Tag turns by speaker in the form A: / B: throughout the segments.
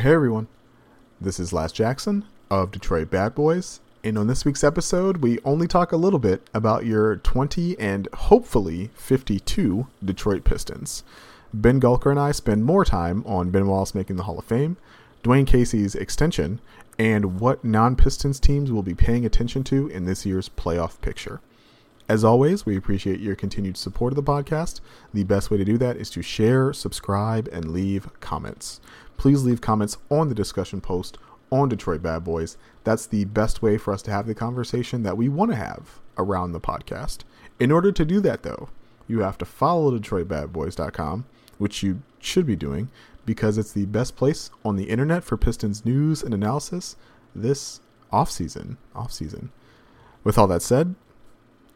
A: Hey everyone, this is Laz Jackson of Detroit Bad Boys, and on this week's episode, we only talk a little bit about your 20 and hopefully 52 Detroit Pistons. Ben Gulker and I spend more time on Ben Wallace making the Hall of Fame, Dwane Casey's extension, and what non Pistons teams will be paying attention to in this year's playoff picture. As always, we appreciate your continued support of the podcast. The best way to do that is to share, subscribe, and leave comments. Please leave comments on the discussion post on Detroit Bad Boys. That's the best way for us to have the conversation that we want to have around the podcast. In order to do that, though, you have to follow DetroitBadBoys.com, which you should be doing because it's the best place on the internet for Pistons news and analysis this off season. Off season. With all that said,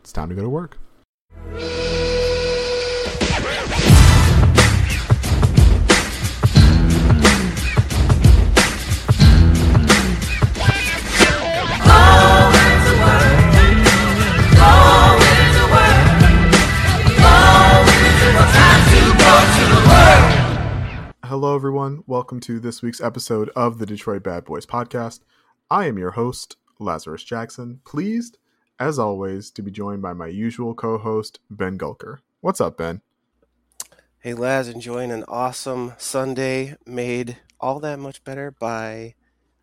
A: it's time to go to work. Hello, everyone. Welcome to this week's episode of the Detroit Bad Boys podcast. I am your host, Lazarus Jackson. Pleased as always, to be joined by my usual co host, Ben Gulker. What's up, Ben?
B: Hey, Laz, enjoying an awesome Sunday made all that much better by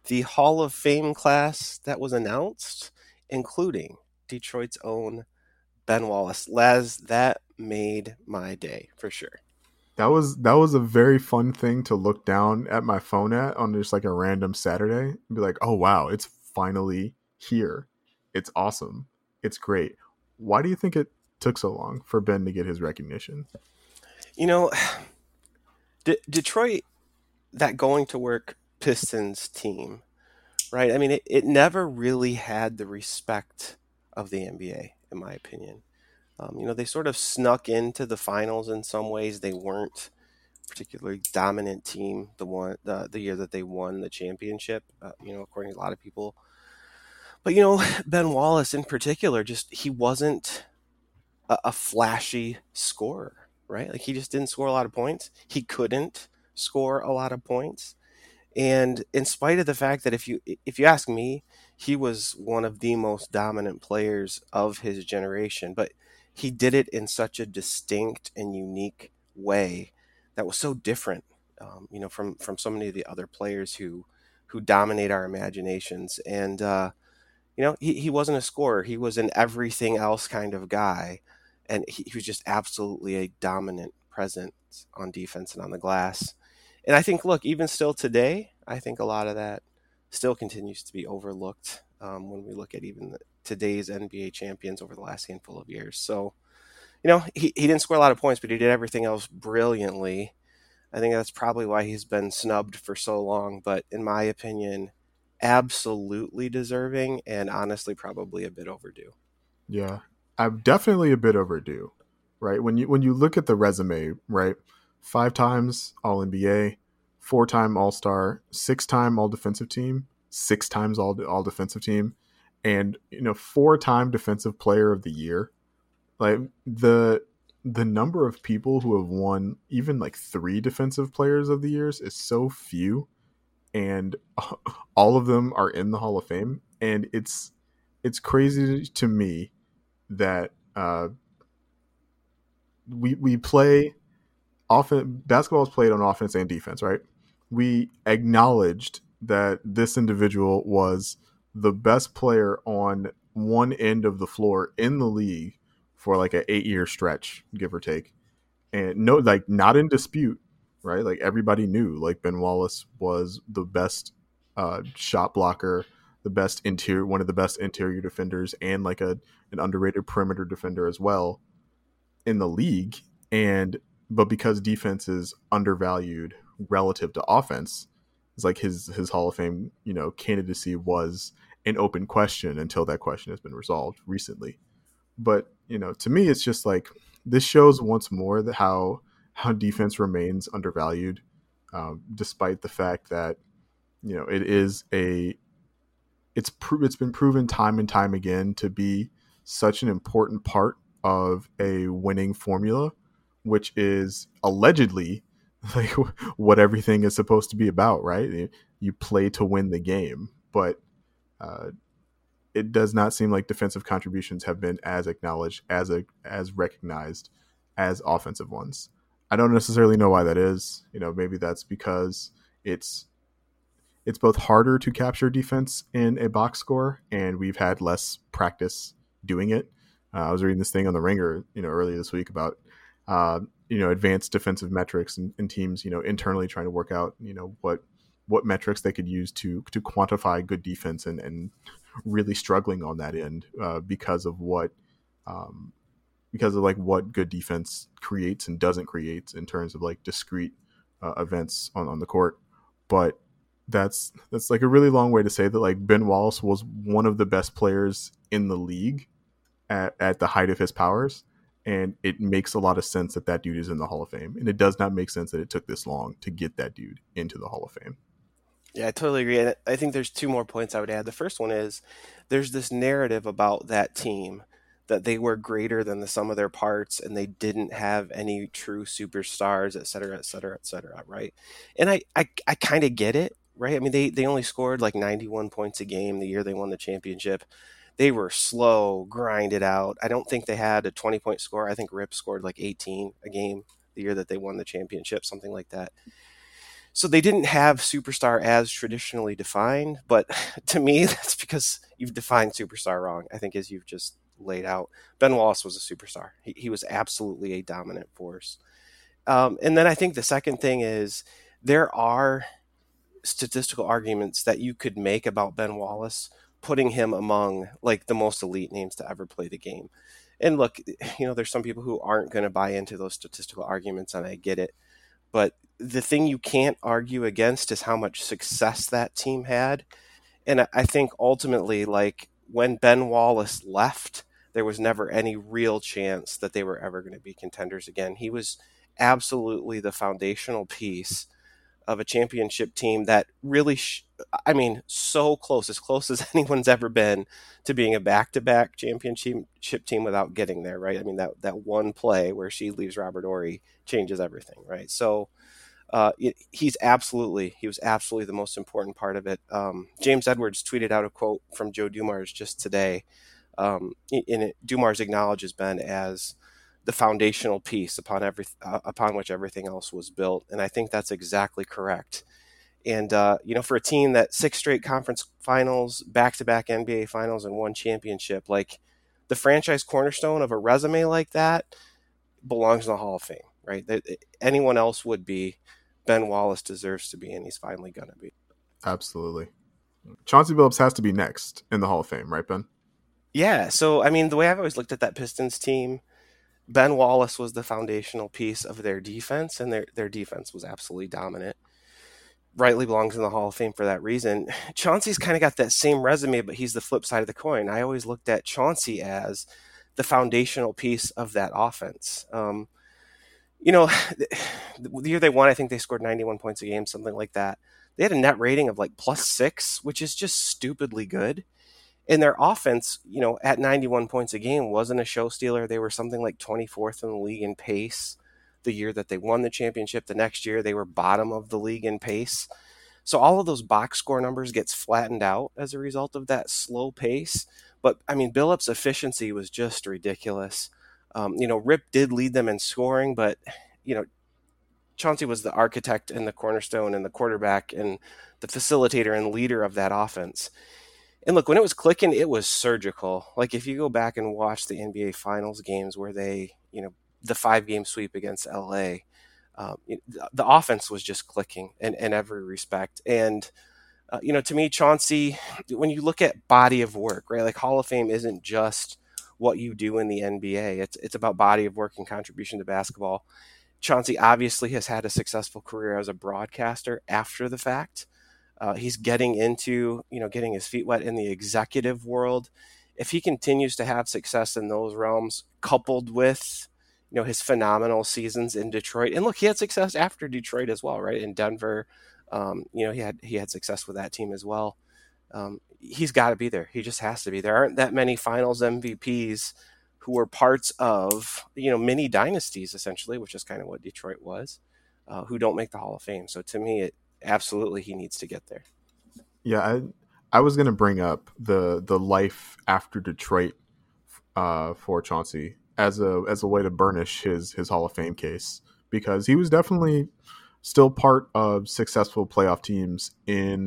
B: the Hall of Fame class that was announced, including Detroit's own Ben Wallace. Laz, that made my day for sure.
A: That was that was a very fun thing to look down at my phone at on just like a random Saturday and be like, oh wow, it's finally here. It's awesome. It's great. Why do you think it took so long for Ben to get his recognition?
B: You know, D- Detroit, that going to work Pistons team, right? I mean, it, it never really had the respect of the NBA, in my opinion. Um, you know, they sort of snuck into the finals in some ways. They weren't particularly dominant team the one the, the year that they won the championship. Uh, you know, according to a lot of people, but you know, Ben Wallace in particular, just he wasn't a, a flashy scorer, right? Like he just didn't score a lot of points. He couldn't score a lot of points. And in spite of the fact that if you if you ask me, he was one of the most dominant players of his generation, but he did it in such a distinct and unique way that was so different, um, you know, from from so many of the other players who who dominate our imaginations. And uh, you know, he, he wasn't a scorer. He was an everything else kind of guy. And he, he was just absolutely a dominant presence on defense and on the glass. And I think, look, even still today, I think a lot of that still continues to be overlooked um, when we look at even the, today's NBA champions over the last handful of years. So, you know, he, he didn't score a lot of points, but he did everything else brilliantly. I think that's probably why he's been snubbed for so long. But in my opinion, absolutely deserving and honestly probably a bit overdue.
A: Yeah. I'm definitely a bit overdue. Right? When you when you look at the resume, right? Five times all NBA, four time all star, six time all defensive team, six times all all defensive team, and you know, four time defensive player of the year. Like the the number of people who have won even like three defensive players of the years is so few and all of them are in the Hall of Fame, and it's it's crazy to me that uh, we we play often basketball is played on offense and defense, right? We acknowledged that this individual was the best player on one end of the floor in the league for like an eight year stretch, give or take. And no, like not in dispute right? Like everybody knew like Ben Wallace was the best uh, shot blocker, the best interior, one of the best interior defenders, and like a an underrated perimeter defender as well in the league. And but because defense is undervalued relative to offense, it's like his his Hall of Fame, you know, candidacy was an open question until that question has been resolved recently. But you know, to me, it's just like this shows once more that how how defense remains undervalued, um, despite the fact that you know it is a it's pro- it's been proven time and time again to be such an important part of a winning formula, which is allegedly like what everything is supposed to be about, right? You play to win the game, but uh, it does not seem like defensive contributions have been as acknowledged as a, as recognized as offensive ones. I don't necessarily know why that is. You know, maybe that's because it's it's both harder to capture defense in a box score, and we've had less practice doing it. Uh, I was reading this thing on the Ringer, you know, earlier this week about uh, you know advanced defensive metrics and, and, teams, you know, internally trying to work out, you know, what what metrics they could use to to quantify good defense and and really struggling on that end uh, because of what um, because of like what good defense creates and doesn't create in terms of like discrete uh, events on, on the court. But that's that's like a really long way to say that like Ben Wallace was one of the best players in the league at, at the height of his powers. And it makes a lot of sense that that dude is in the Hall of Fame. And it does not make sense that it took this long to get that dude into the Hall of Fame.
B: Yeah, I totally agree. And I think there's two more points I would add. The first one is there's this narrative about that team that they were greater than the sum of their parts and they didn't have any true superstars, et cetera, et cetera, et cetera, right? And I, I, I kind of get it, right? I mean, they, they only scored like 91 points a game the year they won the championship. They were slow, grinded out. I don't think they had a 20 point score. I think Rip scored like 18 a game the year that they won the championship, something like that. So they didn't have superstar as traditionally defined, but to me, that's because you've defined superstar wrong. I think as you've just laid out. Ben Wallace was a superstar. He, he was absolutely a dominant force. Um, and then I think the second thing is there are statistical arguments that you could make about Ben Wallace, putting him among like the most elite names to ever play the game. And look, you know, there's some people who aren't going to buy into those statistical arguments, and I get it. But the thing you can't argue against is how much success that team had. And I think ultimately, like when Ben Wallace left, there was never any real chance that they were ever going to be contenders again. He was absolutely the foundational piece of a championship team that really, sh- I mean, so close, as close as anyone's ever been to being a back-to-back championship team without getting there, right? I mean, that that one play where Sheed leaves Robert Horry changes everything, right? So. Uh, he's absolutely he was absolutely the most important part of it. Um, James Edwards tweeted out a quote from Joe Dumars just today um, in it, Dumars acknowledges Ben as the foundational piece upon every uh, upon which everything else was built, and I think that's exactly correct. And uh, you know, for a team that six straight conference finals, back to back NBA finals, and one championship, like the franchise cornerstone of a resume like that belongs in the Hall of Fame, right? That anyone else would be. Ben Wallace deserves to be, and he's finally going to be.
A: Absolutely. Chauncey Billups has to be next in the Hall of Fame, right, Ben?
B: Yeah, so I mean, the way I've always looked at that Pistons team, Ben Wallace was the foundational piece of their defense, and their their defense was absolutely dominant. Rightly belongs in the Hall of Fame for that reason. Chauncey's kind of got that same resume, but he's the flip side of the coin. I always looked at Chauncey as the foundational piece of that offense. Um, you know, the year they won, I think they scored 91 points a game, something like that. They had a net rating of like plus six, which is just stupidly good and their offense, you know, at 91 points a game wasn't a show stealer. They were something like 24th in the league in pace the year that they won the championship. The next year, they were bottom of the league in pace. So all of those box score numbers gets flattened out as a result of that slow pace. But I mean, Billups' efficiency was just ridiculous. Um, you know, Rip did lead them in scoring, but you know, Chauncey was the architect and the cornerstone and the quarterback and the facilitator and leader of that offense. And look, when it was clicking, it was surgical. Like if you go back and watch the NBA Finals games where they, you know, the five game sweep against LA, um, the offense was just clicking in, in every respect. And, uh, you know, to me, Chauncey, when you look at body of work, right, like Hall of Fame isn't just what you do in the NBA, it's, it's about body of work and contribution to basketball. Chauncey obviously has had a successful career as a broadcaster after the fact. Uh, he's getting into, you know, getting his feet wet in the executive world. If he continues to have success in those realms, coupled with, you know, his phenomenal seasons in Detroit, and look, he had success after Detroit as well, right? In Denver, um, you know, he had he had success with that team as well. Um, he's got to be there. He just has to be. There aren't that many Finals MVPs who were parts of, you know, mini dynasties essentially, which is kind of what Detroit was. uh, who don't make the Hall of Fame. So to me, it absolutely he needs to get there.
A: Yeah, I, I was gonna bring up the the life after Detroit uh, for Chauncey as a as a way to burnish his his Hall of Fame case because he was definitely still part of successful playoff teams in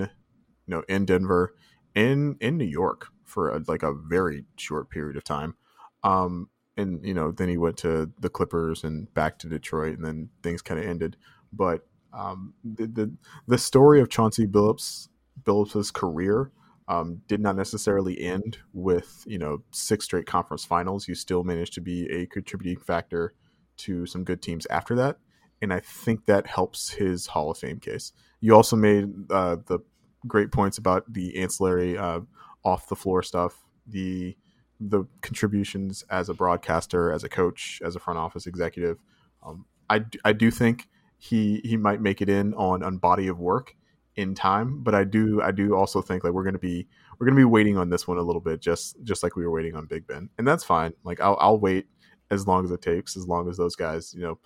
A: you know in Denver in in New York for a, like a very short period of time. Um, and you know then he went to the Clippers and back to Detroit and then things kind of ended. But um, the, the the story of Chauncey Billups Billups's career um, did not necessarily end with you know six straight conference finals. You still managed to be a contributing factor to some good teams after that, and I think that helps his Hall of Fame case. You also made uh, the great points about the ancillary uh, off the floor stuff, the the contributions as a broadcaster, as a coach, as a front office executive. Um, I, I do think he he might make it in on on body of work in time, but I do I do also think like we're gonna be we're gonna be waiting on this one a little bit, just just like we were waiting on Big Ben, and that's fine. Like I'll I'll wait as long as it takes, as long as those guys you know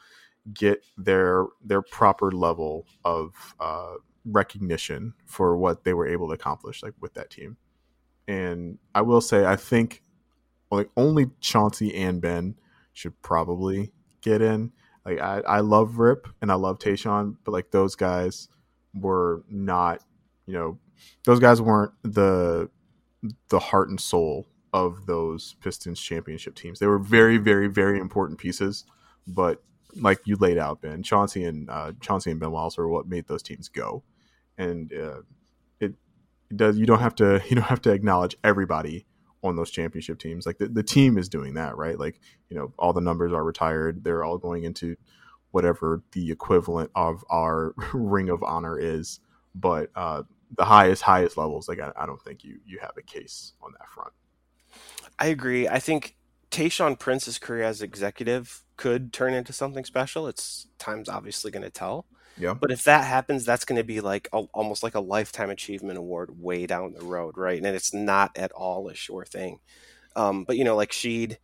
A: get their their proper level of uh, recognition for what they were able to accomplish like with that team. And I will say I think like only Chauncey and Ben should probably get in. Like I, I love Rip and I love Tayshaun, but like those guys were not, you know, those guys weren't the the heart and soul of those Pistons championship teams. They were very, very, very important pieces, but like you laid out, Ben Chauncey and uh, Chauncey and Ben Wallace are what made those teams go, and uh, it, it does. You don't have to you don't have to acknowledge everybody on those championship teams. Like the, the team is doing that, right? Like, you know, all the numbers are retired. They're all going into whatever the equivalent of our ring of honor is. But uh, the highest, highest levels, like I, I don't think you you have a case on that front.
B: I agree. I think Tayshaun Prince's career as executive could turn into something special. It's time's obviously going to tell.
A: Yeah.
B: But if that happens, that's going to be like a, almost like a lifetime achievement award way down the road, right? And it's not at all a sure thing. Um, but you know, like Sheed,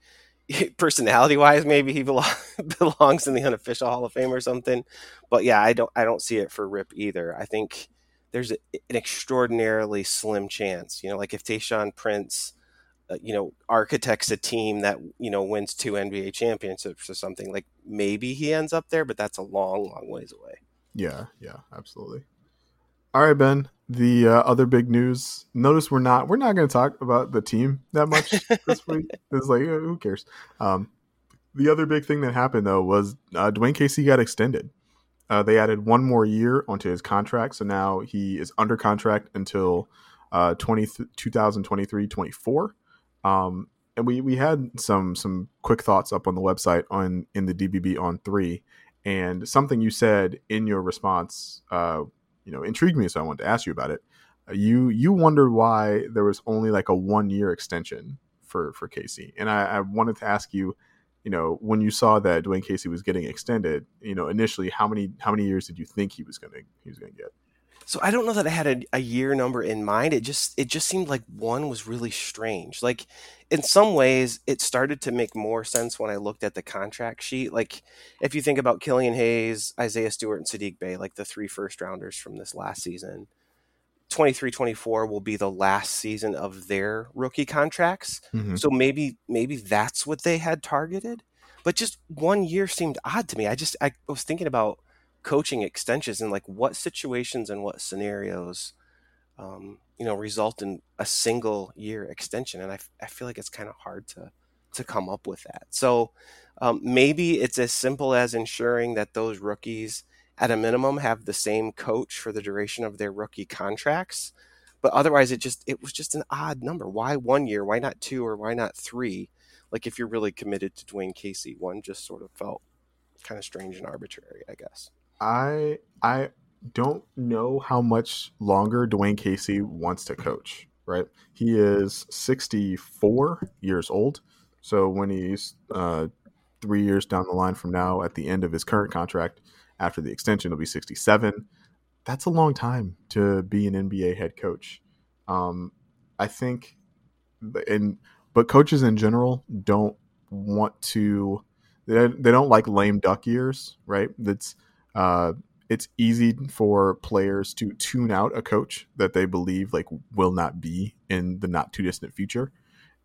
B: personality wise, maybe he belongs in the unofficial Hall of Fame or something. But yeah, I don't I don't see it for Rip either. I think there's a, an extraordinarily slim chance. You know, like if Tayshaun Prince. Uh, you know, architects a team that you know wins two NBA championships or something. Like maybe he ends up there, but that's a long, long ways away.
A: Yeah, yeah, absolutely. All right, Ben. The uh, other big news. Notice we're not we're not going to talk about the team that much this week. It's like who cares? Um, the other big thing that happened though was uh, Dwane Casey got extended. Uh, they added one more year onto his contract, so now he is under contract until uh, 20, 2023 24. Um, and we we had some some quick thoughts up on the website on in the DBB on three, and something you said in your response, uh, you know, intrigued me, so I wanted to ask you about it. Uh, you you wondered why there was only like a one year extension for for Casey, and I, I wanted to ask you, you know, when you saw that Dwane Casey was getting extended, you know, initially how many how many years did you think he was gonna he was gonna get?
B: So I don't know that I had a, a, year number in mind. It just it just seemed like one was really strange. Like in some ways, it started to make more sense when I looked at the contract sheet. Like if you think about Killian Hayes, Isaiah Stewart, and Saddiq Bey, like the three first rounders from this last season. 23-24 will be the last season of their rookie contracts. Mm-hmm. So maybe maybe that's what they had targeted. But just one year seemed odd to me. I just I was thinking about coaching extensions and like what situations and what scenarios um, you know result in a single year extension and I, I feel like it's kind of hard to to come up with that. So um, maybe it's as simple as ensuring that those rookies at a minimum have the same coach for the duration of their rookie contracts but otherwise it just it was just an odd number. Why one year? Why not two or why not three? Like if you're really committed to dwane casey one just sort of felt kind of strange and arbitrary i guess
A: I I don't know how much longer Dwane Casey wants to coach. Right, he is 64 years old. So when he's uh, three years down the line from now, at the end of his current contract, after the extension, he'll be 67. That's a long time to be an NBA head coach. Um, I think, and but coaches in general don't want to. They, they don't like lame duck years, right? That's Uh, it's easy for players to tune out a coach that they believe like will not be in the not too distant future.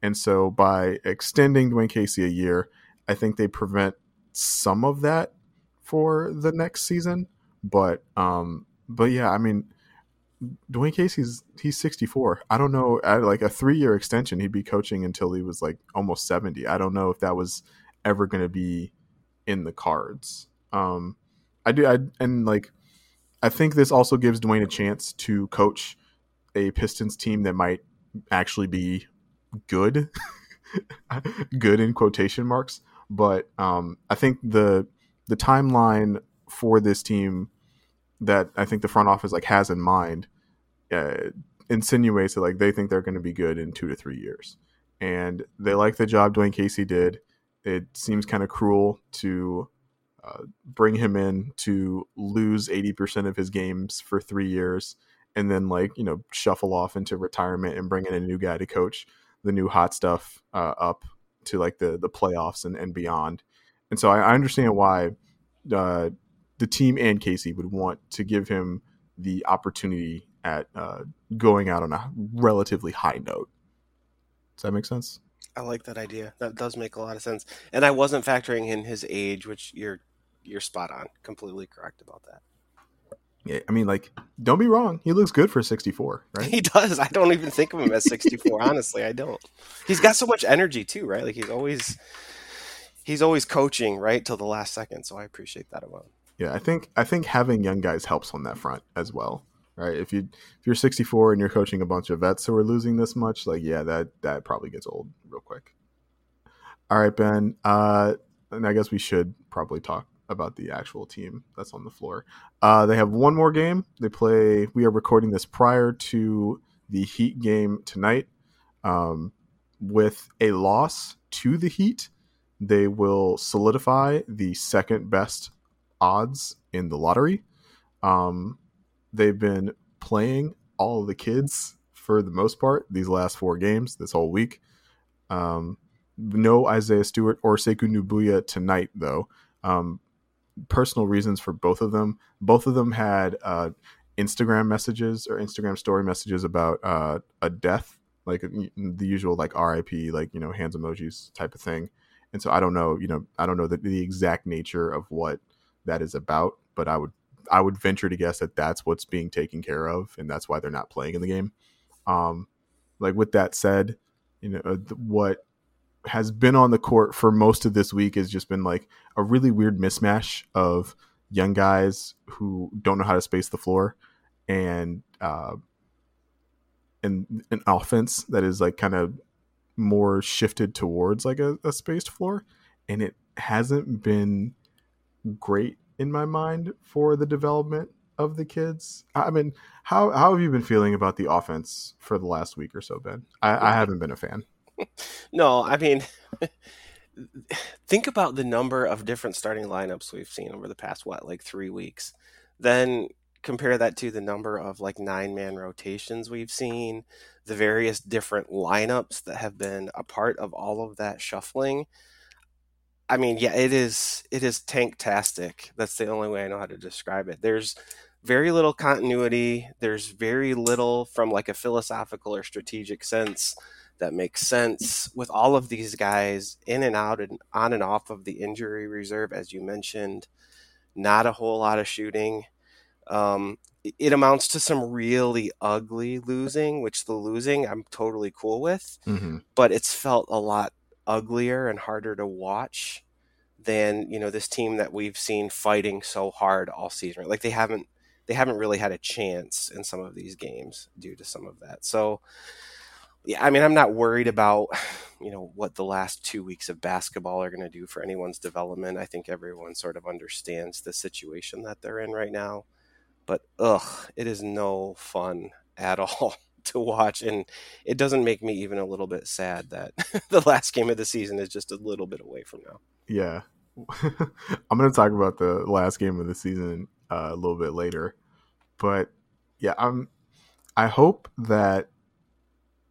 A: And so by extending Dwane Casey a year, I think they prevent some of that for the next season. But um but yeah, I mean Dwane Casey's he's 64. I don't know at like a 3-year extension he'd be coaching until he was like almost 70. I don't know if that was ever going to be in the cards. Um I do. I and like, I think this also gives Dwane a chance to coach a Pistons team that might actually be good, good in quotation marks. But um, I think the the timeline for this team that I think the front office like has in mind uh, insinuates that like they think they're going to be good in two to three years, and they like the job Dwane Casey did. It seems kind of cruel to uh, bring him in to lose 80% of his games for three years and then like you know shuffle off into retirement and bring in a new guy to coach the new hot stuff uh, up to like the the playoffs and, and beyond and so I, I understand why uh, the team and casey would want to give him the opportunity at uh, going out on a relatively high note does that make sense
B: I like that idea. That does make a lot of sense. And I wasn't factoring in his age, which you're you're spot on. Completely correct about that.
A: Yeah, I mean, like, don't be wrong. He looks good for 64, right?
B: He does. I don't even think of him as 64. honestly, I don't. He's got so much energy too, right? Like he's always he's always coaching right till the last second. So I appreciate that about him.
A: Yeah, I think I think having young guys helps on that front as well, right? If you if you're 64 and you're coaching a bunch of vets who are losing this much, like, yeah, that that probably gets old real quick. All right, Ben. Uh, and I guess we should probably talk about the actual team that's on the floor. Uh, they have one more game. They play. We are recording this prior to the Heat game tonight. Um, with a loss to the Heat, they will solidify the second best odds in the lottery. Um, they've been playing all the kids for the most part these last four games this whole week. Um, no Isaiah Stewart or Sekou Doumbouya tonight, though. Um, personal reasons for both of them. Both of them had uh, Instagram messages or Instagram story messages about uh, a death, like the usual like RIP, like you know hands emojis type of thing. And so I don't know, you know, I don't know the, the exact nature of what that is about, but I would I would venture to guess that that's what's being taken care of, and that's why they're not playing in the game. Um, like with that said, you know what has been on the court for most of this week has just been like a really weird mismatch of young guys who don't know how to space the floor and uh, and an offense that is like kind of more shifted towards like a, a spaced floor and it hasn't been great in my mind for the development of the kids. I mean, how how have you been feeling about the offense for the last week or so, Ben? I, I haven't been a fan
B: no, I mean, think about the number of different starting lineups we've seen over the past what, like three weeks. Then compare that to the number of like nine man rotations we've seen, the various different lineups that have been a part of all of that shuffling. I mean, yeah, it is it is tanktastic. That's the only way I know how to describe it. There's very little continuity. There's very little from like a philosophical or strategic sense that makes sense with all of these guys in and out and on and off of the injury reserve, as you mentioned. Not a whole lot of shooting. Um, it amounts to some really ugly losing, which the losing I'm totally cool with, mm-hmm. but it's felt a lot uglier and harder to watch than you know this team that we've seen fighting so hard all season. Like they haven't they haven't really had a chance in some of these games due to some of that. So yeah, I mean, I'm not worried about, you know, what the last two weeks of basketball are going to do for anyone's development. I think everyone sort of understands the situation that they're in right now. But ugh, it is no fun at all to watch, and it doesn't make me even a little bit sad that the last game of the season is just a little bit away from now.
A: Yeah, I'm going to talk about the last game of the season uh, a little bit later, but yeah, I'm. I hope that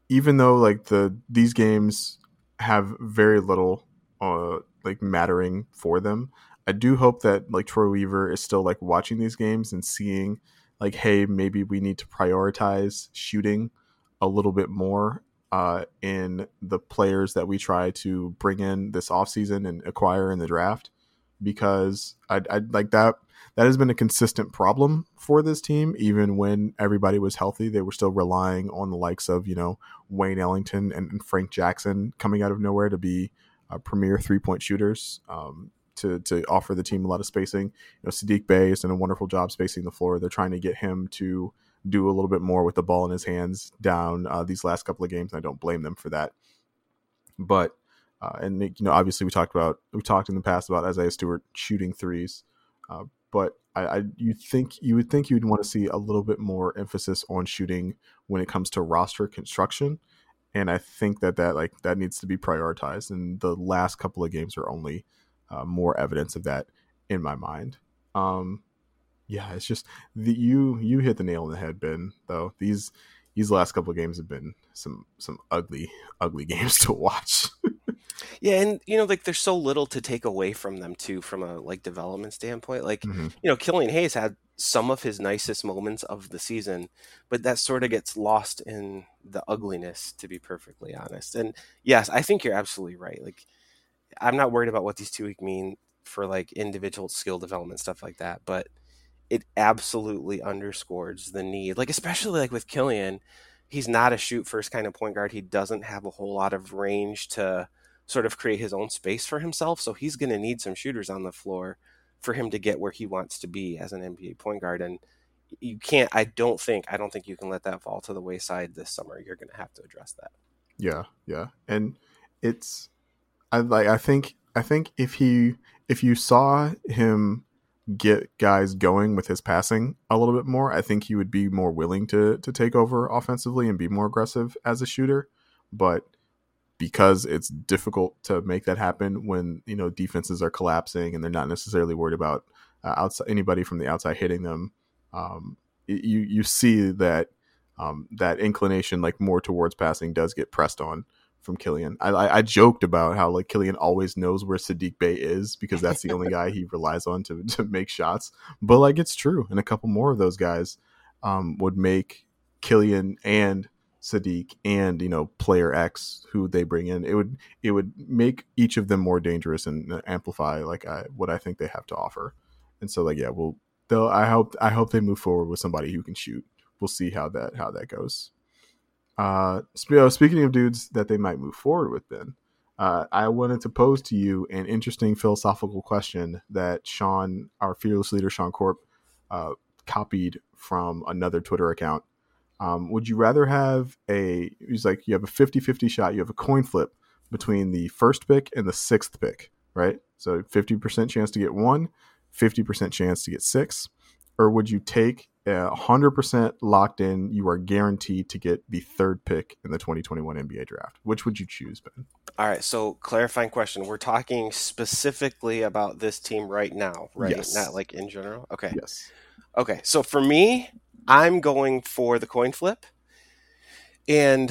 A: even though like the these games have very little uh like mattering for them, I do hope that like Troy Weaver is still like watching these games and seeing like, hey, maybe we need to prioritize shooting a little bit more uh, in the players that we try to bring in this offseason and acquire in the draft because I, I like that that has been a consistent problem for this team even when everybody was healthy they were still relying on the likes of you know wayne ellington and, and frank jackson coming out of nowhere to be uh, premier three-point shooters um, to, to offer the team a lot of spacing you know saddiq bey has done a wonderful job spacing the floor they're trying to get him to do a little bit more with the ball in his hands down uh, these last couple of games. I don't blame them for that. But uh, and you know, obviously, we talked about we talked in the past about Isaiah Stewart shooting threes, uh, but I, I you think you would think you'd want to see a little bit more emphasis on shooting when it comes to roster construction, and I think that that like that needs to be prioritized. And the last couple of games are only uh, more evidence of that in my mind. Um, yeah, it's just the, you you hit the nail on the head, Ben. Though these these last couple of games have been some some ugly ugly games to watch.
B: yeah, and you know, like there's so little to take away from them too, from a like development standpoint. Like mm-hmm. you know, Killian Hayes had some of his nicest moments of the season, but that sort of gets lost in the ugliness, to be perfectly honest. And yes, I think you're absolutely right. Like I'm not worried about what these two week mean for like individual skill development stuff like that, but it absolutely underscores the need. Like especially like with Killian, he's not a shoot first kind of point guard. He doesn't have a whole lot of range to sort of create his own space for himself. So he's going to need some shooters on the floor for him to get where he wants to be as an NBA point guard. And you can't. I don't think. I don't think you can let that fall to the wayside this summer. You're going to have to address that.
A: Yeah, yeah, and it's. I like. I think. I think if he if you saw him get guys going with his passing a little bit more, I think he would be more willing to to take over offensively and be more aggressive as a shooter. But because it's difficult to make that happen when you know defenses are collapsing and they're not necessarily worried about uh, outside anybody from the outside hitting them, um, you you see that um, that inclination like more towards passing does get pressed on from Killian. I, I, I, joked about how like Killian always knows where Saddiq Bey is because that's the only guy he relies on to, to make shots. But like it's true, and a couple more of those guys um, would make Killian and Saddiq and you know player X who they bring in. It would it would make each of them more dangerous and amplify like I, what I think they have to offer. And so like yeah, well, they'll I hope I hope they move forward with somebody who can shoot. We'll see how that how that goes. Uh, uh, speaking of dudes that they might move forward with, then uh, I wanted to pose to you an interesting philosophical question that Sean, our fearless leader, Sean Corp, uh, copied from another Twitter account. Um, would you rather have a, he's like, you have a 50 50 shot, you have a coin flip between the first pick and the sixth pick, right? So 50% chance to get one, 50% chance to get six. Or would you take a hundred percent locked in. You are guaranteed to get the third pick in the 2021 NBA draft. Which would you choose, Ben?
B: All right. So clarifying question: We're talking specifically about this team right now, right? Yes. Not like in general. Okay.
A: Yes.
B: Okay. So for me, I'm going for the coin flip, and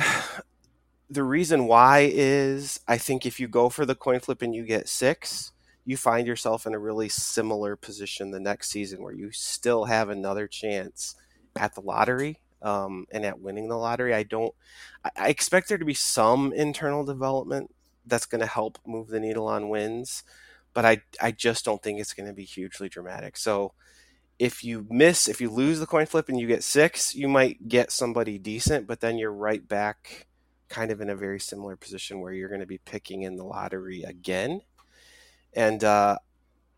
B: the reason why is I think if you go for the coin flip and you get six you find yourself in a really similar position the next season where you still have another chance at the lottery um, and at winning the lottery. I don't, I expect there to be some internal development that's going to help move the needle on wins, but I, I just don't think it's going to be hugely dramatic. So if you miss, if you lose the coin flip and you get six, you might get somebody decent, but then you're right back kind of in a very similar position where you're going to be picking in the lottery again and uh,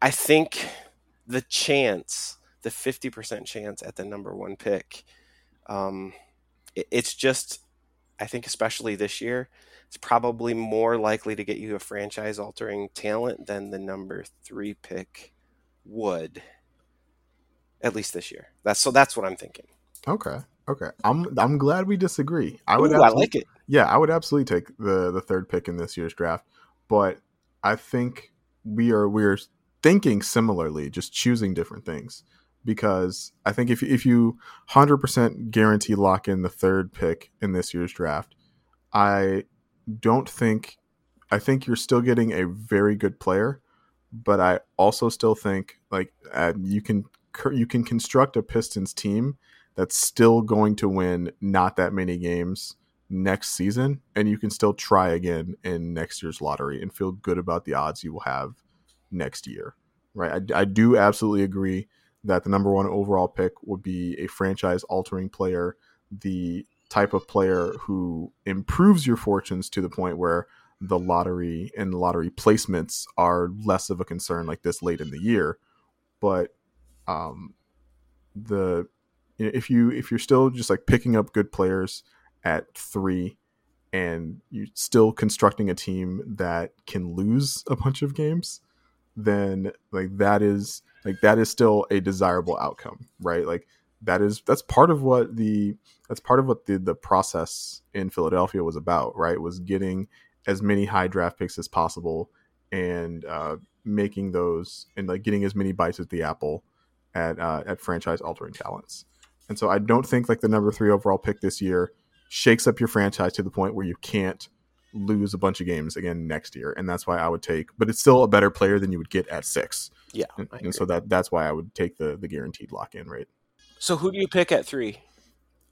B: I think the chance, the 50% chance at the number one pick, um, it, it's just, I think, especially this year, it's probably more likely to get you a franchise altering talent than the number three pick would. At least this year. That's so. That's what I'm thinking.
A: Okay. Okay. I'm I'm glad we disagree. I
B: would. Ooh, I like it.
A: Yeah, I would absolutely take the the third pick in this year's draft, but I think we are we're thinking similarly, just choosing different things. Because I think if if you hundred percent guarantee lock in the third pick in this year's draft, I don't think I think you're still getting a very good player, but I also still think like uh, you can you can construct a Pistons team that's still going to win not that many games next season, and you can still try again in next year's lottery and feel good about the odds you will have next year. Right? I, I do absolutely agree that the number one overall pick would be a franchise altering player, the type of player who improves your fortunes to the point where the lottery and lottery placements are less of a concern like this late in the year. But um, the if you if you're still just like picking up good players at three and you're still constructing a team that can lose a bunch of games, then like that is like that is still a desirable outcome, right? Like that is that's part of what the that's part of what the the process in Philadelphia was about, right? Was getting as many high draft picks as possible and uh, making those and like getting as many bites at the apple at uh, at franchise altering talents. And so I don't think like the number three overall pick this year shakes up your franchise to the point where you can't lose a bunch of games again next year. And that's why I would take, but it's still a better player than you would get at six.
B: Yeah,
A: and, and so that that's why I would take the the guaranteed lock in rate.
B: So who do you pick at three?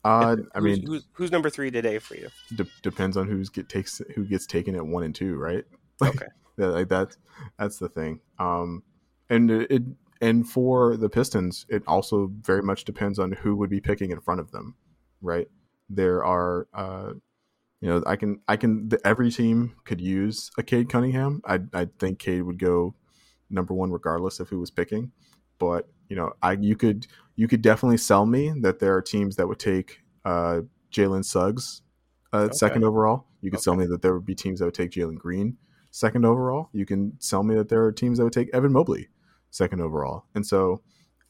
A: Uh, I mean,
B: who's, who's number three today for you?
A: de- depends on who's get takes who gets taken at one and two, right?
B: Okay.
A: Like that. That's the thing. Um, and it, it and for the Pistons, it also very much depends on who would be picking in front of them, right? There are, uh, you know, I can I can the, every team could use a Cade Cunningham. I I think Cade would go number one regardless of who was picking, but you know, I you could you could definitely sell me that there are teams that would take uh, Jalen Suggs uh,
B: Okay.
A: second overall. You could sell me that there would be teams that would take Jalen Green second overall. You can sell me that there are teams that would take Evan Mobley second overall. And so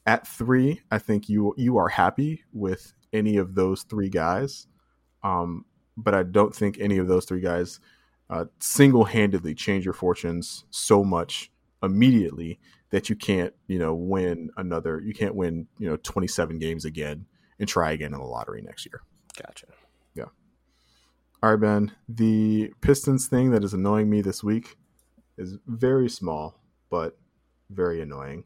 A: at three, I think you you are happy with any of those three guys. Um, but I don't think any of those three guys uh, single handedly change your fortunes so much immediately that you can't, you know, win another. You can't win, you know, twenty seven games again and try again in the lottery next year.
B: Gotcha. Yeah.
A: All right, Ben. The Pistons thing that is annoying me this week is very small, but very annoying.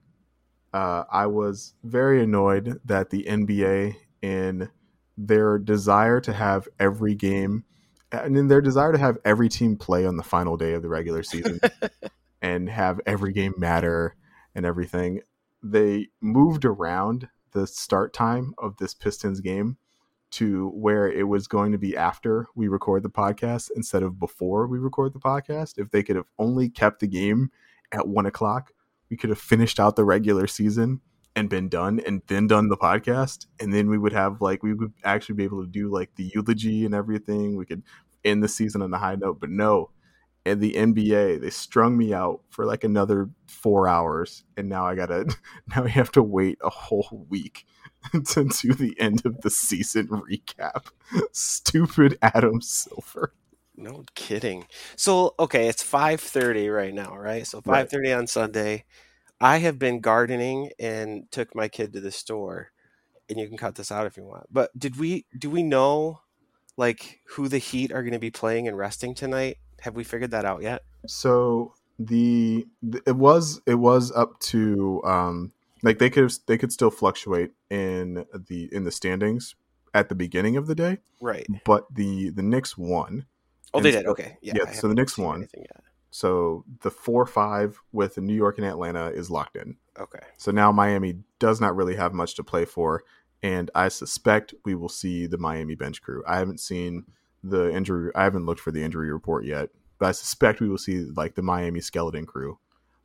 A: Uh, I was very annoyed that the NBA, in their desire to have every game, and in their desire to have every team play on the final day of the regular season and have every game matter and everything, they moved around the start time of this Pistons game to where it was going to be after we record the podcast instead of before we record the podcast. If they could have only kept the game at one o'clock, we could have finished out the regular season and been done and then done the podcast. And then we would have like, we would actually be able to do like the eulogy and everything. We could end the season on a high note. But no, and the NBA, they strung me out for like another four hours. And now I gotta, now I have to wait a whole week to do the end of the season recap. Stupid Adam Silver.
B: No kidding. So okay, it's five thirty right now, right? So five thirty on Sunday. I have been gardening and took my kid to the store, and you can cut this out if you want. But did we do we know like who the Heat are going to be playing and resting tonight? Have we figured that out yet?
A: So the, the it was it was up to um like they could they could still fluctuate in the in the standings at the beginning of the day,
B: Right.
A: but the the Knicks won.
B: Oh,
A: And
B: they
A: so-
B: did. Okay. Yeah.
A: yeah, so the
B: haven't
A: Knicks
B: seen
A: won.
B: anything yet.
A: So the four five with New York and Atlanta is locked in.
B: Okay.
A: So now Miami does not really have much to play for, and I suspect we will see the Miami bench crew. I haven't seen the injury. I haven't looked for the injury report yet, but I suspect we will see like the Miami skeleton crew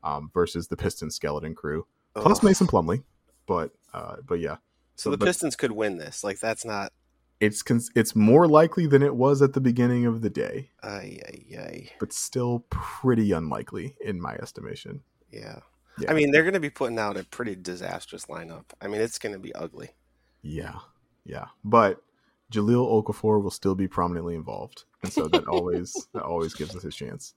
A: um, versus the Pistons skeleton crew, plus
B: Ugh.
A: Mason Plumlee. But uh, but yeah,
B: So the
A: but-
B: Pistons could win this. Like that's not.
A: It's cons- it's more likely than it was at the beginning of the day,
B: Ay ay ay.
A: but still pretty unlikely in my estimation.
B: Yeah.
A: Yeah.
B: I mean, they're going to be putting out a pretty disastrous lineup. I mean, it's going to be ugly.
A: Yeah, yeah. But Jahlil Okafor will still be prominently involved, and so that always that always gives us a chance.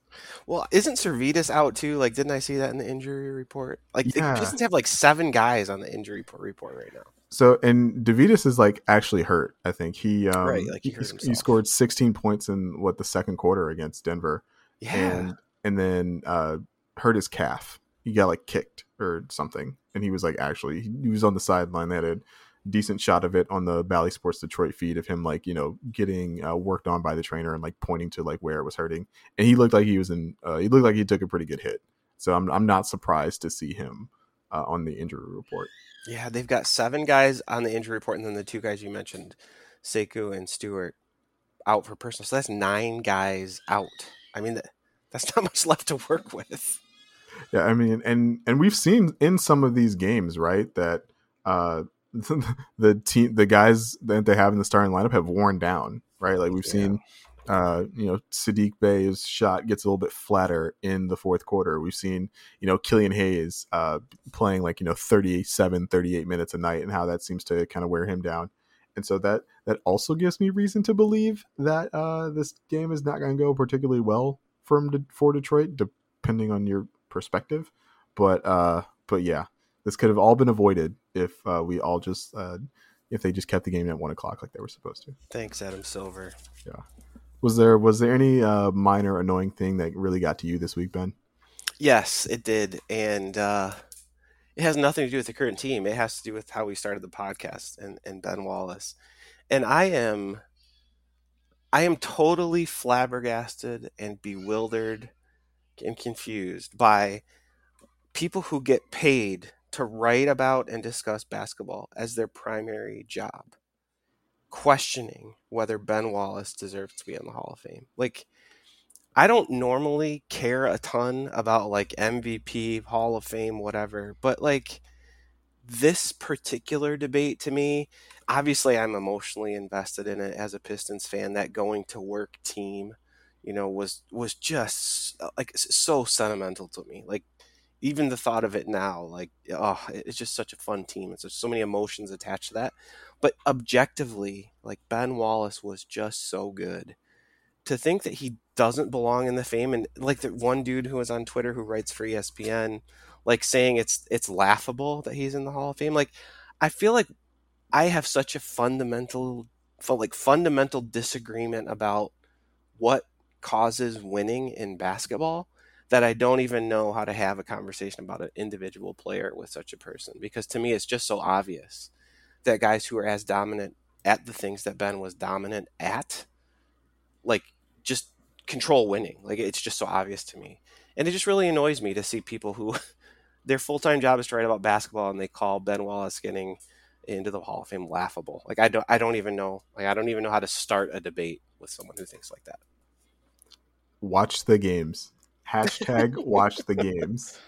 B: Well, isn't Sirvydis out too? Like, didn't I see that in the injury report? Like,
A: Yeah.
B: the Pistons have like seven guys on the injury report right now.
A: So and Deividas is like actually hurt. I think he um,
B: Right, like he
A: he, he scored 16 points in what the second quarter against Denver,
B: Yeah.
A: and and then uh, hurt his calf. he got like kicked or something, and he was like actually he was on the sideline. They had a decent shot of it on the Bally Sports Detroit feed of him like you know getting uh, worked on by the trainer and like pointing to like where it was hurting, and he looked like he was in. Uh, he looked like he took a pretty good hit. So I'm I'm not surprised to see him uh, on the injury report.
B: Yeah, they've got seven guys on the injury report, and then the two guys you mentioned, Sekou and Stewart, out for personal. So that's nine guys out. I mean, that's not much left to work with.
A: Yeah, I mean, and and we've seen in some of these games, right, that uh, the team, the guys that they have in the starting lineup have worn down, right? Like we've yeah. seen, uh, you know, Saddiq Bey's shot gets a little bit flatter in the fourth quarter. We've seen, you know, Killian Hayes uh, playing like you know 37, 38 minutes a night, and how that seems to kind of wear him down. And so that that also gives me reason to believe that uh, this game is not going to go particularly well from for Detroit, depending on your perspective. But uh, but yeah, this could have all been avoided if uh, we all just uh, if they just kept the game at one o'clock like they were supposed to.
B: Thanks, Adam Silver.
A: Yeah. Was there was there any uh, minor annoying thing that really got to you this week, Ben?
B: Yes, it did, and uh, it has nothing to do with the current team. It has to do with how we started the podcast and, and Ben Wallace. And I am I am totally flabbergasted and bewildered and confused by people who get paid to write about and discuss basketball as their primary job, questioning whether Ben Wallace deserves to be in the Hall of Fame. Like, I don't normally care a ton about like MVP, Hall of Fame, whatever, but like this particular debate to me, obviously I'm emotionally invested in it as a Pistons fan. That going to work team, you know, was was just uh, like so sentimental to me. Like even the thought of it now, like, oh, it's just such a fun team. It's so many emotions attached to that. But objectively, like Ben Wallace was just so good. To think that he doesn't belong in the fame, and like that one dude who was on Twitter who writes for ESPN, like saying it's it's laughable that he's in the Hall of Fame. Like, I feel like I have such a fundamental, like fundamental disagreement about what causes winning in basketball that I don't even know how to have a conversation about an individual player with such a person because to me it's just so obvious that guys who are as dominant at the things that Ben was dominant at like just control winning. Like it's just so obvious to me. And it just really annoys me to see people who their full-time job is to write about basketball and they call Ben Wallace getting into the Hall of Fame laughable. Like I don't I don't even know like I don't even know how to start a debate with someone who thinks like that.
A: Watch the games hashtag watch the games.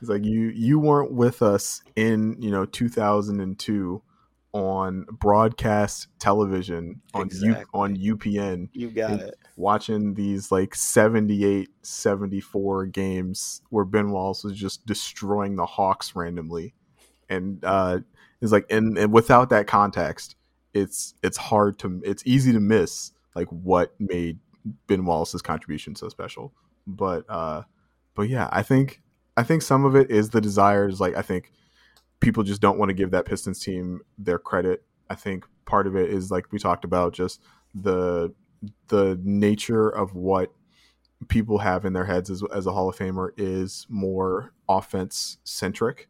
A: It's like you you weren't with us in you know 2002 on broadcast television on exactly. U, on UPN.
B: You got it.
A: Watching these like 78 74 games where Ben Wallace was just destroying the Hawks randomly. And uh it's like and, and without that context, it's it's hard to it's easy to miss like what made Ben Wallace's contribution so special but uh but yeah i think i think some of it is the desires like i think people just don't want to give that pistons team their credit. I think part of it is like we talked about just the the nature of what people have in their heads as, as a hall of famer is more offense centric.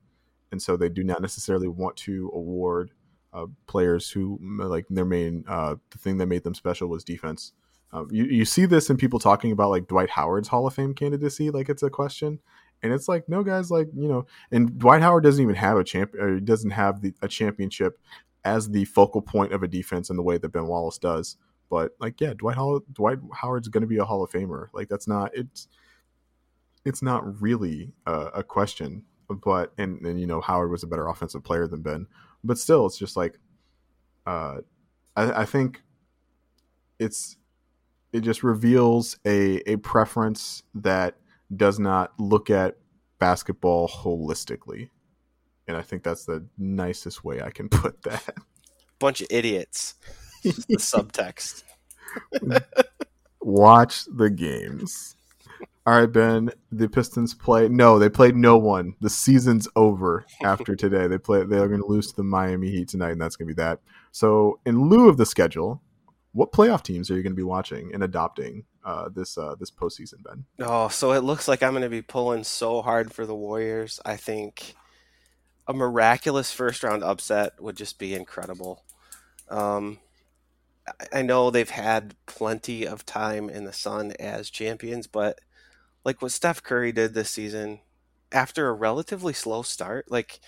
A: And so they do not necessarily want to award uh, players who like their main uh, the thing that made them special was defense um, you, you see this in people talking about like Dwight Howard's Hall of Fame candidacy, like it's a question. And it's like, no, guys, like, you know, and Dwight Howard doesn't even have a champ, or doesn't have the, a championship as the focal point of a defense in the way that Ben Wallace does. But like, yeah, Dwight Howard, Dwight Howard's going to be a Hall of Famer. Like, that's not it's it's not really a, a question. But and and you know, Howard was a better offensive player than Ben. But still, it's just like, uh, I, I think it's it just reveals a a preference that does not look at basketball holistically. And I think that's the nicest way I can put that.
B: Bunch of idiots. the subtext.
A: Watch the games. All right, Ben. The Pistons play. No, they played no one. The season's over after today. They play. They are going to lose to the Miami Heat tonight, and that's going to be that. So, in lieu of the schedule, what playoff teams are you going to be watching and adopting uh, this uh, this postseason, Ben?
B: Oh, so it looks like I'm going to be pulling so hard for the Warriors. I think a miraculous first round upset would just be incredible. Um, I know they've had plenty of time in the sun as champions, but like what Steph Curry did this season after a relatively slow start, like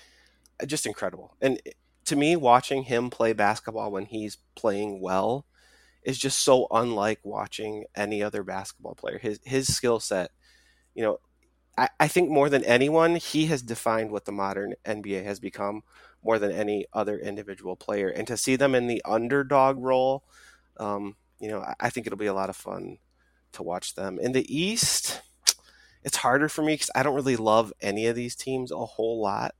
B: just incredible. And to me, watching him play basketball when he's playing well is just so unlike watching any other basketball player. His his skill set, you know, I, I think more than anyone, he has defined what the modern NBA has become more than any other individual player. And to see them in the underdog role, um, you know, I, I think it'll be a lot of fun to watch them. In the East, it's harder for me because I don't really love any of these teams a whole lot.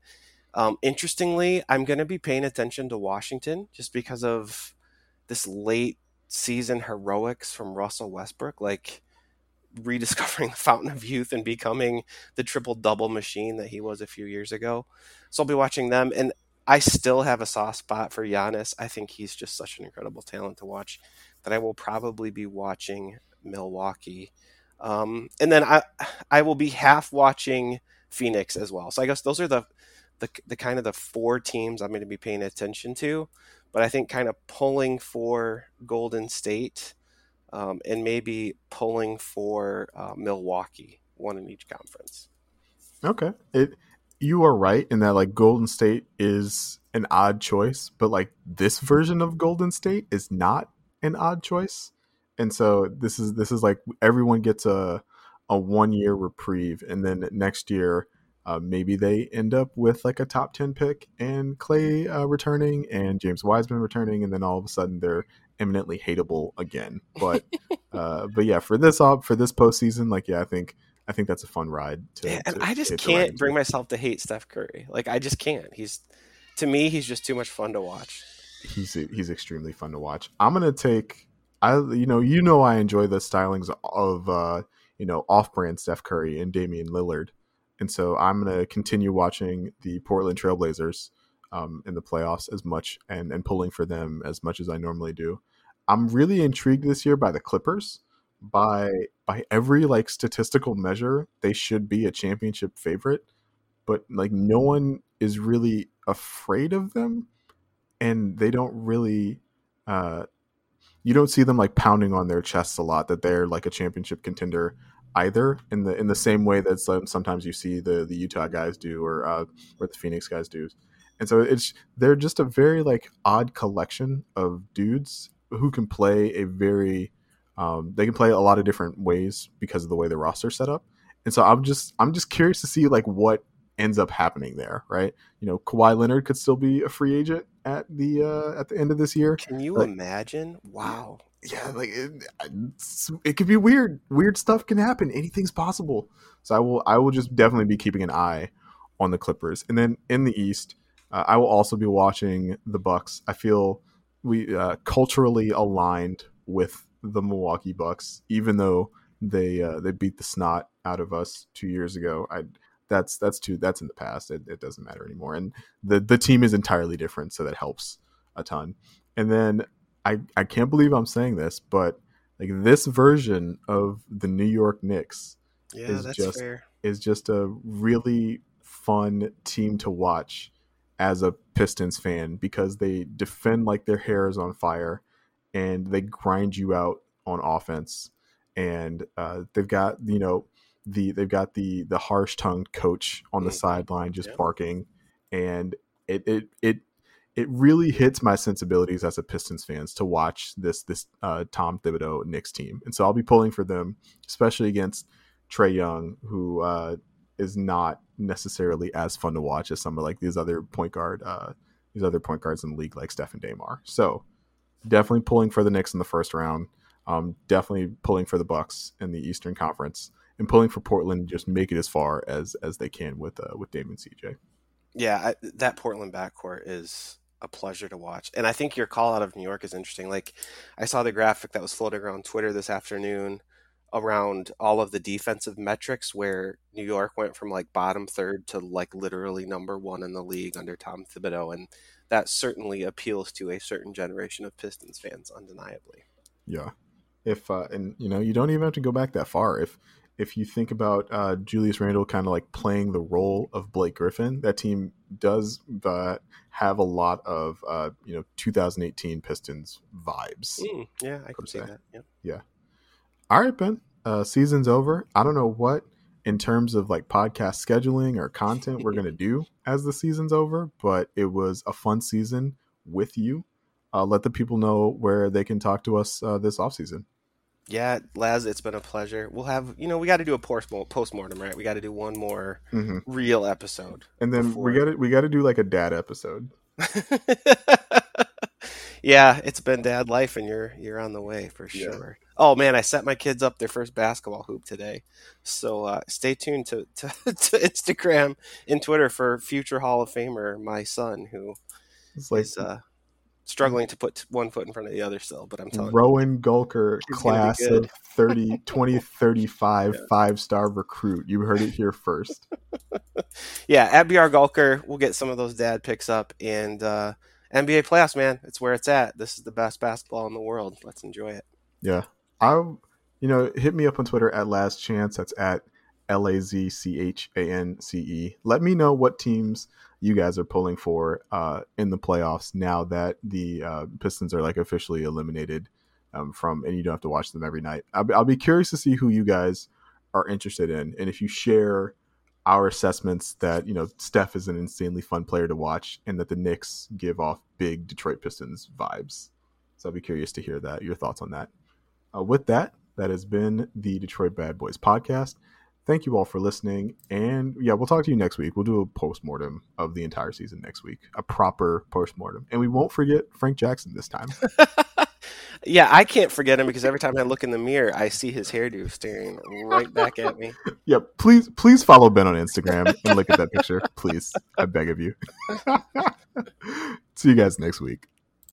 B: Um, interestingly, I'm going to be paying attention to Washington just because of this late season heroics from Russell Westbrook, like rediscovering the fountain of youth and becoming the triple double machine that he was a few years ago. So I'll be watching them, and I still have a soft spot for Giannis. I think he's just such an incredible talent to watch that I will probably be watching Milwaukee. Um, and then I I will be half watching Phoenix as well. So I guess those are the the, the kind of the four teams I'm going to be paying attention to. But I think kind of pulling for Golden State um, and maybe pulling for uh, Milwaukee, one in each conference.
A: Okay, it you are right in that like Golden State is an odd choice, but like this version of Golden State is not an odd choice. And so this is this is like everyone gets a a one year reprieve, and then next year uh, maybe they end up with like a top 10 pick and Clay uh, returning and James Wiseman returning, and then all of a sudden they're eminently hateable again. But uh, but yeah, for this op for this postseason, like yeah, I think I think that's a fun ride. To,
B: yeah, and
A: to
B: I just can't bring myself to hate Steph Curry. Like I just can't. He's to me, he's just too much fun to watch.
A: He's he's extremely fun to watch. I'm gonna take I you know you know I enjoy the stylings of uh you know off brand Steph Curry and Damian Lillard and so I'm going to continue watching the Portland Trailblazers um, in the playoffs as much and and pulling for them as much as I normally do. I'm really intrigued this year by the Clippers. By by every like statistical measure, they should be a championship favorite, but like no one is really afraid of them, and they don't really. Uh, you don't see them like pounding on their chests a lot that they're like a championship contender either in the in the same way that sometimes you see the the Utah guys do or uh, or the Phoenix guys do. And so it's they're just a very like odd collection of dudes who can play a very um, they can play a lot of different ways because of the way the roster set up. And so I'm just I'm just curious to see like what ends up happening there, right? You know, Kawhi Leonard could still be a free agent at the uh, at the end of this year.
B: Can you like, imagine? Wow
A: yeah, like it, it could be weird. Weird stuff can happen. Anything's possible. So I will I will just definitely be keeping an eye on the Clippers. And then in the East, uh, I will also be watching the Bucks. I feel we uh, culturally aligned with the Milwaukee Bucks, even though they uh, they beat the snot out of us two years ago. I that's that's too that's in the past. It, it doesn't matter anymore. And the the team is entirely different, so that helps a ton. And then I I can't believe I'm saying this, but like this version of the New York Knicks
B: yeah, is
A: just
B: fair.
A: is just a really fun team to watch as a Pistons fan because they defend like their hair is on fire and they grind you out on offense and uh, they've got you know the they've got the the harsh tongued coach on the mm-hmm. sideline just yep. barking and it, it it it really hits my sensibilities as a Pistons fans to watch this this uh, Tom Thibodeau Knicks team, and so I'll be pulling for them, especially against Trae Young, who uh, is not necessarily as fun to watch as some of like these other point guard uh, these other point guards in the league like Stephen Damar. So definitely pulling for the Knicks in the first round. Um, definitely pulling for the Bucks in the Eastern Conference, and pulling for Portland just make it as far as as they can with uh, with Damon CJ.
B: Yeah, I, that Portland backcourt is a pleasure to watch. And I think your call out of New York is interesting. Like I saw the graphic that was floating around Twitter this afternoon around all of the defensive metrics where New York went from like bottom third to like literally number one in the league under Tom Thibodeau. And that certainly appeals to a certain generation of Pistons fans, undeniably.
A: Yeah. If uh, and you know you don't even have to go back that far. If if you think about uh, Julius Randle kind of like playing the role of Blake Griffin, that team does uh, have a lot of uh, you know 2018 Pistons vibes.
B: Mm, yeah, I can see that. Yeah.
A: Yeah. All right, Ben. Uh, season's over. I don't know what in terms of like podcast scheduling or content we're gonna do as the season's over, but it was a fun season with you. Uh, let the people know where they can talk to us uh, this off season.
B: Yeah, Laz, it's been a pleasure. We'll have, you know, we got to do a post mortem, right? We got to do one more
A: mm-hmm.
B: real episode,
A: and then before... we got to we got to do like a dad episode.
B: yeah, it's been dad life, and you're you're on the way for sure. Yeah. Oh man, I set my kids up their first basketball hoop today, so uh, stay tuned to, to, to Instagram and Twitter for future Hall of Famer, my son, who
A: it's like, is
B: uh, struggling to put one foot in front of the other still, but I'm telling
A: Rowan you. Rowan Gulker, class of 30, 2035, yeah. five star recruit. You heard it here first.
B: yeah, at BR Gulker, we'll get some of those dad picks up. And uh, NBA playoffs, man, it's where it's at. This is the best basketball in the world. Let's enjoy it.
A: Yeah. I, you know, hit me up on Twitter at LazChance. That's at L A Z C H A N C E. Let me know what teams you guys are pulling for uh, in the playoffs now that the uh, Pistons are like officially eliminated um, from, and you don't have to watch them every night. I'll be, I'll be curious to see who you guys are interested in, and if you share our assessments that you know Steph is an insanely fun player to watch, and that the Knicks give off big Detroit Pistons vibes. So I'll be curious to hear that your thoughts on that. Uh, with that, that has been the Detroit Bad Boys podcast thank you all for listening. And yeah, we'll talk to you next week. We'll do a post mortem of the entire season next week, a proper post mortem. And we won't forget Frank Jackson this time.
B: yeah, I can't forget him because every time I look in the mirror, I see his hairdo staring right back at me.
A: Yeah, please, please follow Ben on Instagram and look at that picture, please. I beg of you. see you guys next week.